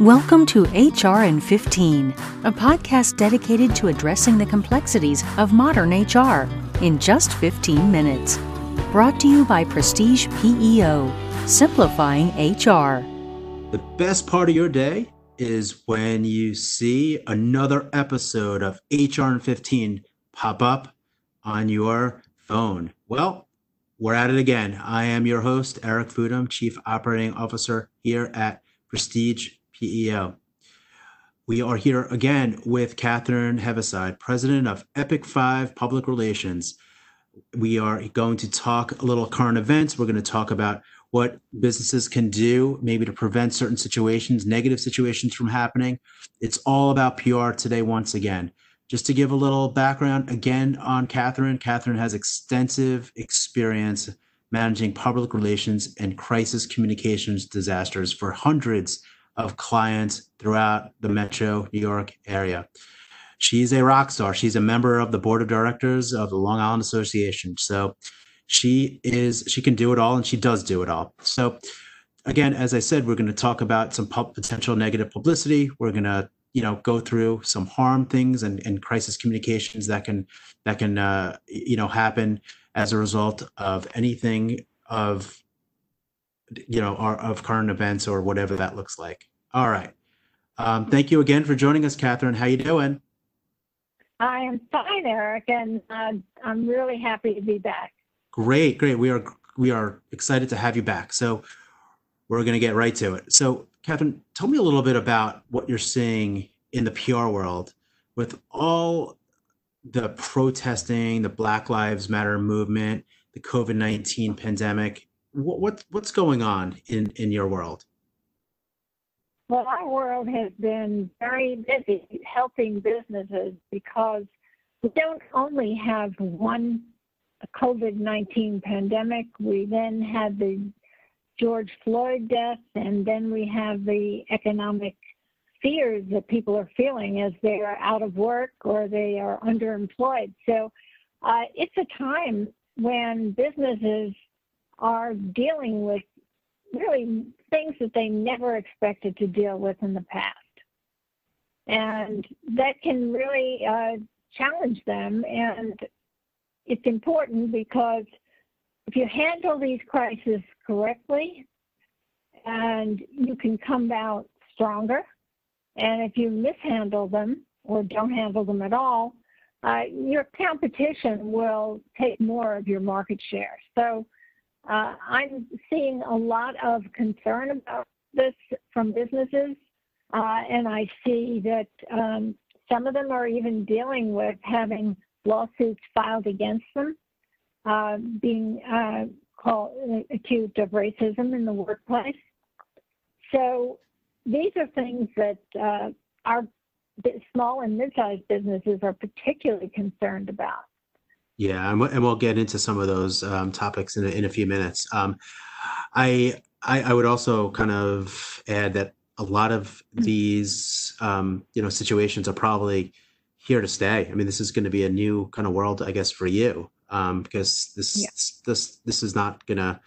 Welcome to HR in 15, a podcast dedicated to addressing the complexities of modern HR in just 15 minutes. Brought to you by Prestige PEO, simplifying HR. The best part of your day is when you see another episode of HR in 15 pop up on your phone. Well, we're at it again. I am your host, Eric Fudum, Chief Operating Officer here at Prestige PEO. We are here again with Catherine Heaviside, President of Epic Five Public Relations. We are going to talk a little current events. We're going to talk about what businesses can do maybe to prevent certain situations, negative situations from happening. It's all about PR today, once again. Just to give a little background again on Catherine, Catherine has extensive experience managing public relations and crisis communications disasters for hundreds of clients throughout the metro New York area. She's a rock star. She's a member of the board of directors of the Long Island Association. So she is she can do it all and she does do it all. So again, as I said, we're going to talk about some potential negative publicity. We're going to you know go through some harm things and, and crisis communications that can that can uh, you know happen as a result of anything of you know or, of current events or whatever that looks like all right. Um, thank you again for joining us, Catherine. How you doing? I am fine, Eric, and uh, I'm really happy to be back. Great, great. We are we are excited to have you back. So we're going to get right to it. So, Catherine, tell me a little bit about what you're seeing in the PR world with all the protesting, the Black Lives Matter movement, the COVID nineteen pandemic. What, what what's going on in in your world? Well, our world has been very busy helping businesses because we don't only have one COVID 19 pandemic, we then had the George Floyd death, and then we have the economic fears that people are feeling as they are out of work or they are underemployed. So uh, it's a time when businesses are dealing with really things that they never expected to deal with in the past. And that can really uh, challenge them. And it's important because if you handle these crises correctly, and you can come out stronger. And if you mishandle them or don't handle them at all, uh, your competition will take more of your market share. So uh, I'm seeing a lot of concern about this from businesses, uh, and I see that um, some of them are even dealing with having lawsuits filed against them, uh, being uh, called accused of racism in the workplace. So these are things that uh, our small and mid-sized businesses are particularly concerned about. Yeah, and, and we'll get into some of those um, topics in a, in a few minutes. Um, I, I, I would also kind of add that a lot of these um, you know situations are probably here to stay. I mean, this is going to be a new kind of world, I guess, for you um, because this yeah. this this is not gonna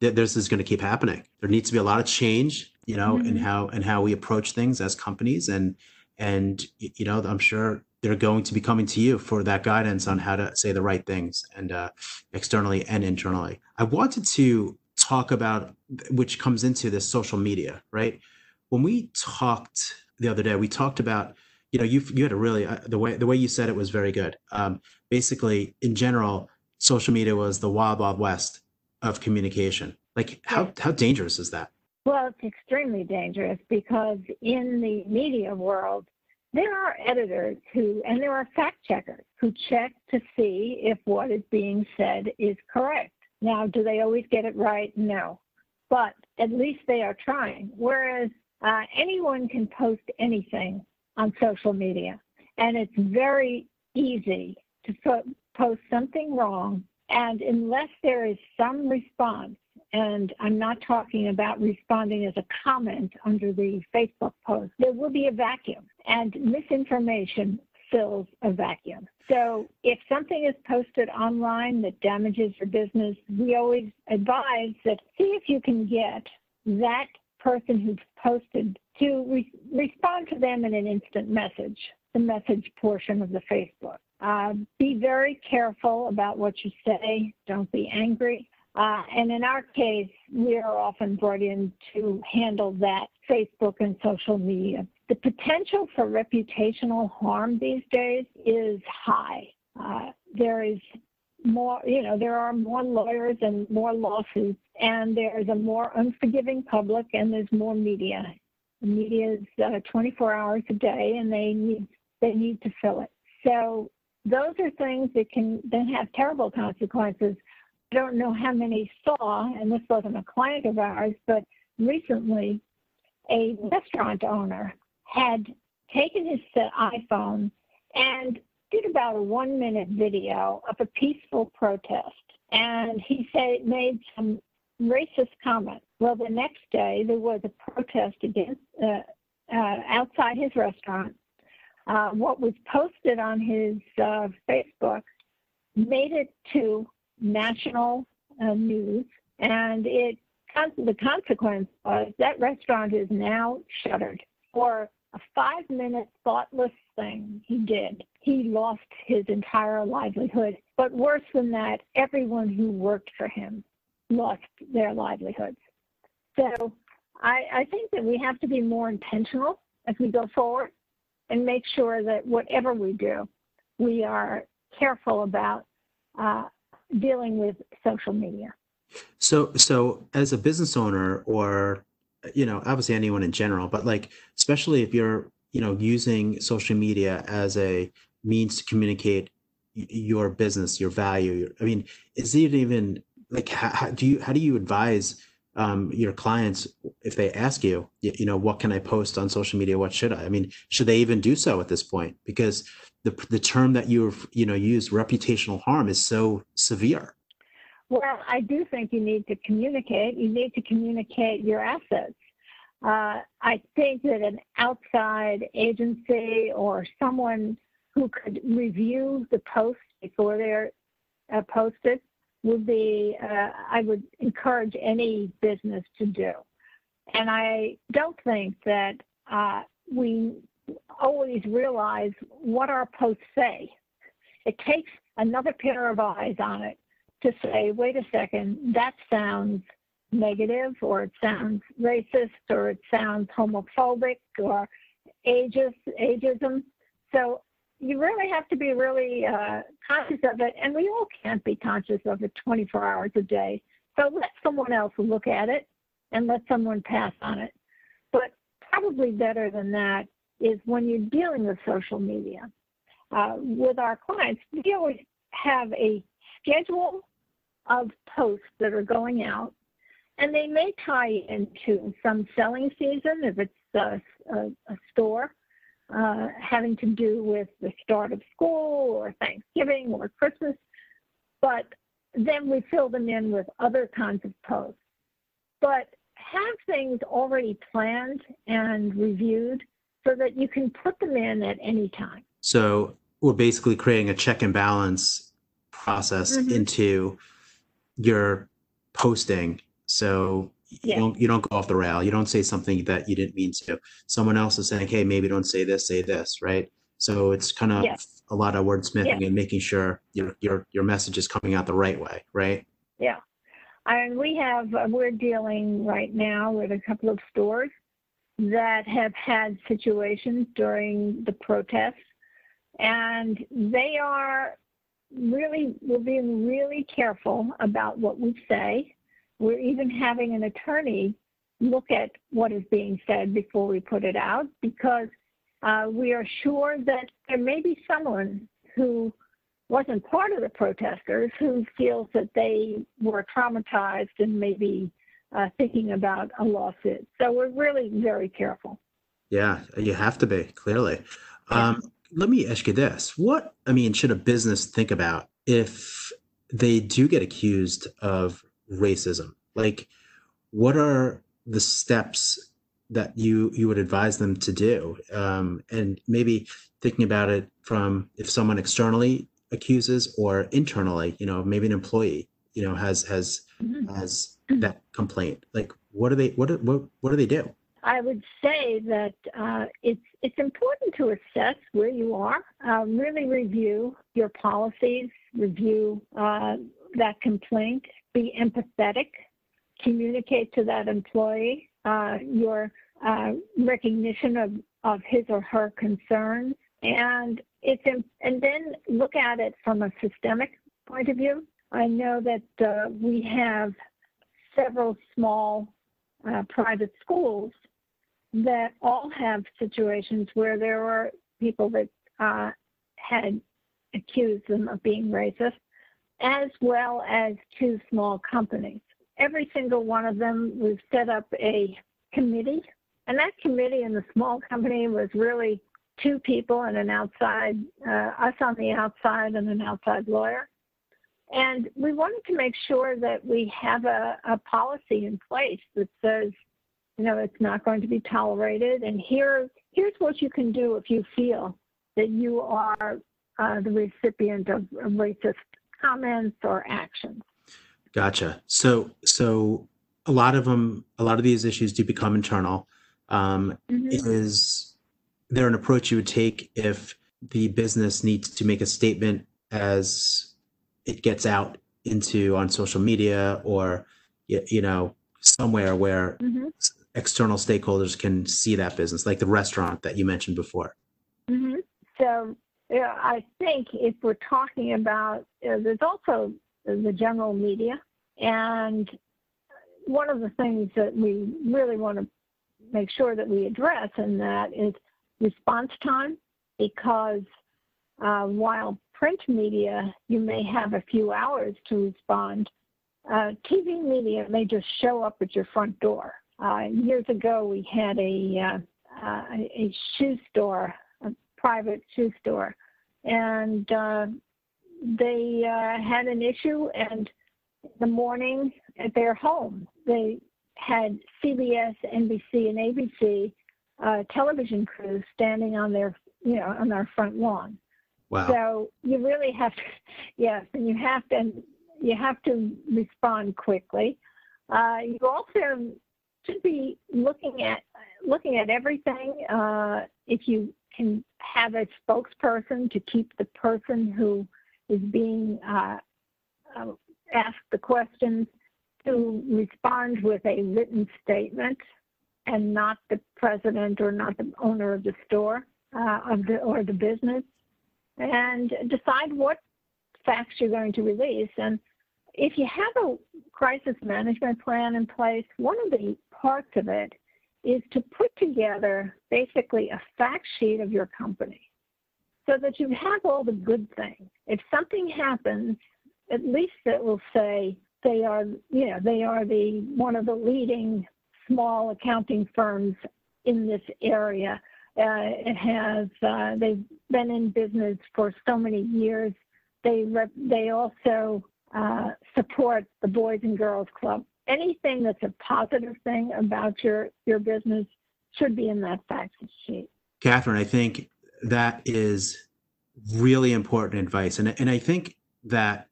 this is going to keep happening. There needs to be a lot of change, you know, mm-hmm. in how and how we approach things as companies and and you know i'm sure they're going to be coming to you for that guidance on how to say the right things and uh, externally and internally. I wanted to talk about which comes into this social media, right? When we talked the other day, we talked about you know you you had a really uh, the way the way you said it was very good. Um, basically, in general, social media was the wild wild west of communication. Like how how dangerous is that? Well, it's extremely dangerous because in the media world, there are editors who, and there are fact checkers who check to see if what is being said is correct. Now, do they always get it right? No. But at least they are trying. Whereas uh, anyone can post anything on social media, and it's very easy to post something wrong. And unless there is some response, and I'm not talking about responding as a comment under the Facebook post, there will be a vacuum, and misinformation fills a vacuum. So if something is posted online that damages your business, we always advise that see if you can get that person who's posted to re- respond to them in an instant message, the message portion of the Facebook. Uh, be very careful about what you say. Don't be angry. Uh, and in our case, we are often brought in to handle that Facebook and social media. The potential for reputational harm these days is high. Uh, there is more, you know, there are more lawyers and more lawsuits, and there's a more unforgiving public, and there's more media. The media is uh, 24 hours a day, and they need they need to fill it. So those are things that can then have terrible consequences. I don't know how many saw, and this wasn't a client of ours, but recently a restaurant owner had taken his iPhone and did about a one minute video of a peaceful protest. And he said made some racist comments. Well, the next day there was a protest against uh, uh, outside his restaurant uh, what was posted on his uh, Facebook made it to national uh, news, and it the consequence was that restaurant is now shuttered for a five-minute thoughtless thing he did. He lost his entire livelihood, but worse than that, everyone who worked for him lost their livelihoods. So I, I think that we have to be more intentional as we go forward and make sure that whatever we do, we are careful about uh, dealing with social media. So, so as a business owner, or you know, obviously anyone in general, but like especially if you're you know using social media as a means to communicate your business, your value. I mean, is it even like how, how do you how do you advise um, your clients if they ask you, you, you know, what can I post on social media? What should I? I mean, should they even do so at this point? Because the the term that you've you know use reputational harm is so severe. Well, I do think you need to communicate. You need to communicate your assets. Uh, I think that an outside agency or someone who could review the post before they're uh, posted would be, uh, I would encourage any business to do. And I don't think that uh, we always realize what our posts say. It takes another pair of eyes on it to say, wait a second, that sounds negative, or it sounds racist, or it sounds homophobic, or ageist, ageism. So you really have to be really uh, conscious of it, and we all can't be conscious of it 24 hours a day. So let someone else look at it and let someone pass on it. But probably better than that is when you're dealing with social media. Uh, with our clients, we always have a schedule of posts that are going out, and they may tie into some selling season if it's a, a, a store uh, having to do with the start of school or Thanksgiving or Christmas, but then we fill them in with other kinds of posts. But have things already planned and reviewed so that you can put them in at any time. So we're basically creating a check and balance process mm-hmm. into your posting. So you don't you don't go off the rail. You don't say something that you didn't mean to. Someone else is saying, "Hey, maybe don't say this, say this," right? So it's kind of a lot of wordsmithing and making sure your your your message is coming out the right way, right? Yeah, and we have uh, we're dealing right now with a couple of stores that have had situations during the protests, and they are really we're being really careful about what we say. We're even having an attorney look at what is being said before we put it out because uh, we are sure that there may be someone who wasn't part of the protesters who feels that they were traumatized and maybe uh, thinking about a lawsuit. So we're really very careful. Yeah, you have to be, clearly. Um, let me ask you this. What, I mean, should a business think about if they do get accused of racism? Like, what are the steps that you you would advise them to do? Um, and maybe thinking about it from if someone externally accuses or internally, you know, maybe an employee, you know, has has mm-hmm. has that complaint. Like, what do they what do, what what do they do? I would say that uh, it's it's important to assess where you are, uh, really review your policies, review uh, that complaint, be empathetic, communicate to that employee uh, your uh, recognition of, of his or her concerns, and it's and then look at it from a systemic point of view. I know that uh, we have several small uh, private schools that all have situations where there were people that uh, had accused them of being racist, as well as two small companies. Every single one of them was set up a committee, and that committee in the small company was really two people and an outside, uh, us on the outside and an outside lawyer. And we wanted to make sure that we have a, a policy in place that says, you know, it's not going to be tolerated. And here, here's what you can do if you feel that you are uh, the recipient of racist comments or actions. Gotcha. So, so a lot of them, a lot of these issues do become internal. Um, mm-hmm. Is there an approach you would take if the business needs to make a statement as it gets out into on social media or you know somewhere where mm-hmm. external stakeholders can see that business like the restaurant that you mentioned before mm-hmm. so yeah, i think if we're talking about uh, there's also the general media and one of the things that we really want to make sure that we address in that is response time because uh, while print media, you may have a few hours to respond. Uh, TV media may just show up at your front door. Uh, years ago, we had a, uh, uh, a shoe store, a private shoe store, and uh, they had an issue. And the morning at their home, they had CBS, NBC, and ABC television crews standing on their, you know, on their front lawn Wow. So you really have to, yes, and you have to, you have to respond quickly. Uh, you also should be looking at looking at everything. Uh, if you can have a spokesperson to keep the person who is being uh, uh asked the questions to respond with a written statement and not the president or not the owner of the store uh, of the or the business and decide what facts you're going to release. And if you have a crisis management plan in place, one of the parts of it is to put together basically a fact sheet of your company so that you have all the good things. If something happens, at least it will say they are, you know, they are the one of the leading small accounting firms in this area it has. Uh, they've been in business for so many years. They rep- they also uh, support the Boys and Girls Club. Anything that's a positive thing about your your business should be in that fact sheet. Catherine, I think that is really important advice, and and I think that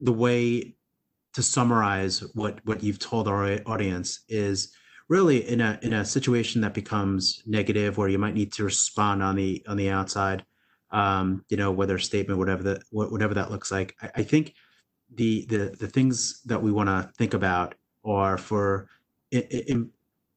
the way to summarize what what you've told our audience is really in a in a situation that becomes negative where you might need to respond on the on the outside um, you know whether statement whatever that whatever that looks like. I, I think the the the things that we want to think about are for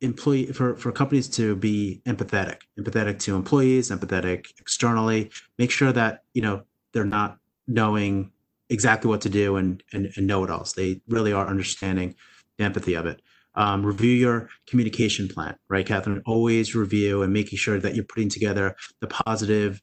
employee for for companies to be empathetic empathetic to employees empathetic externally. Make sure that you know they're not knowing exactly what to do and and, and know it all they really are understanding the empathy of it um, review your communication plan, right, Catherine? Always review and making sure that you're putting together the positive,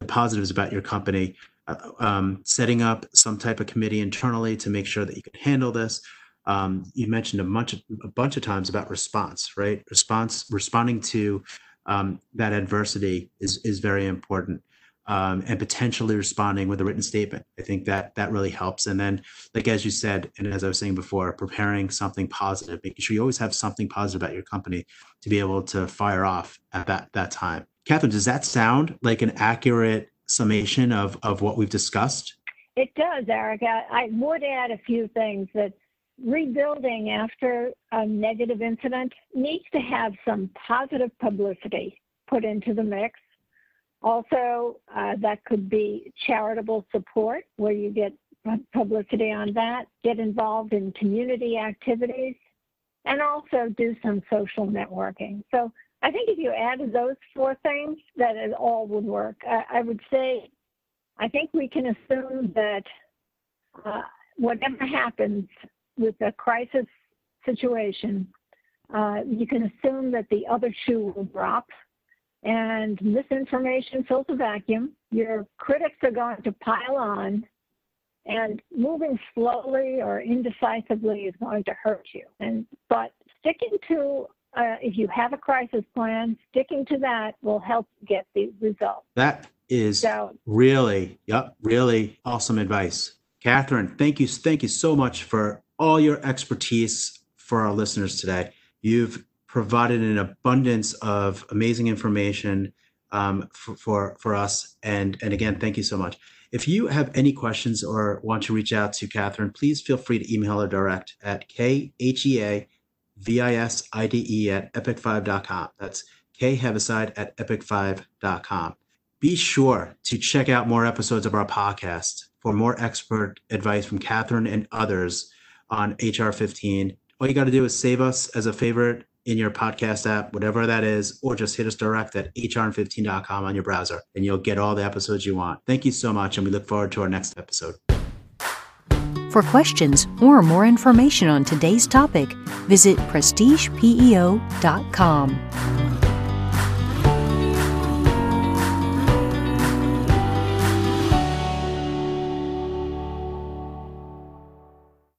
the positives about your company. Uh, um, setting up some type of committee internally to make sure that you can handle this. Um, you mentioned a bunch of, a bunch of times about response, right? Response, responding to um, that adversity is is very important um, and potentially responding with a written statement. I think that that really helps. And then, like as you said, and as I was saying before, preparing something positive, making sure you always have something positive about your company to be able to fire off at that that time. Catherine, does that sound like an accurate summation of of what we've discussed? It does, Eric. I, I would add a few things that rebuilding after a negative incident needs to have some positive publicity put into the mix. Also, uh, that could be charitable support where you get publicity on that, get involved in community activities, and also do some social networking. So I think if you added those four things, that it all would work. I, I would say, I think we can assume that uh, whatever happens with a crisis situation, uh, you can assume that the other shoe will drop and misinformation fills a vacuum. Your critics are going to pile on, and moving slowly or indecisively is going to hurt you. And but sticking to uh, if you have a crisis plan, sticking to that will help get the results. That is so, really, yep, really awesome advice. Catherine, thank you, thank you so much for all your expertise for our listeners today. You've provided an abundance of amazing information um, for, for, for us, and and again, thank you so much. If you have any questions or want to reach out to Catherine, please feel free to email her direct at khea V-I-S-I-D-E at epic5.com. That's K Heaviside at epic5.com. Be sure to check out more episodes of our podcast for more expert advice from Catherine and others on HR 15. All you got to do is save us as a favorite in your podcast app, whatever that is, or just hit us direct at hr15.com on your browser and you'll get all the episodes you want. Thank you so much, and we look forward to our next episode. For questions or more information on today's topic, visit prestigepeo.com.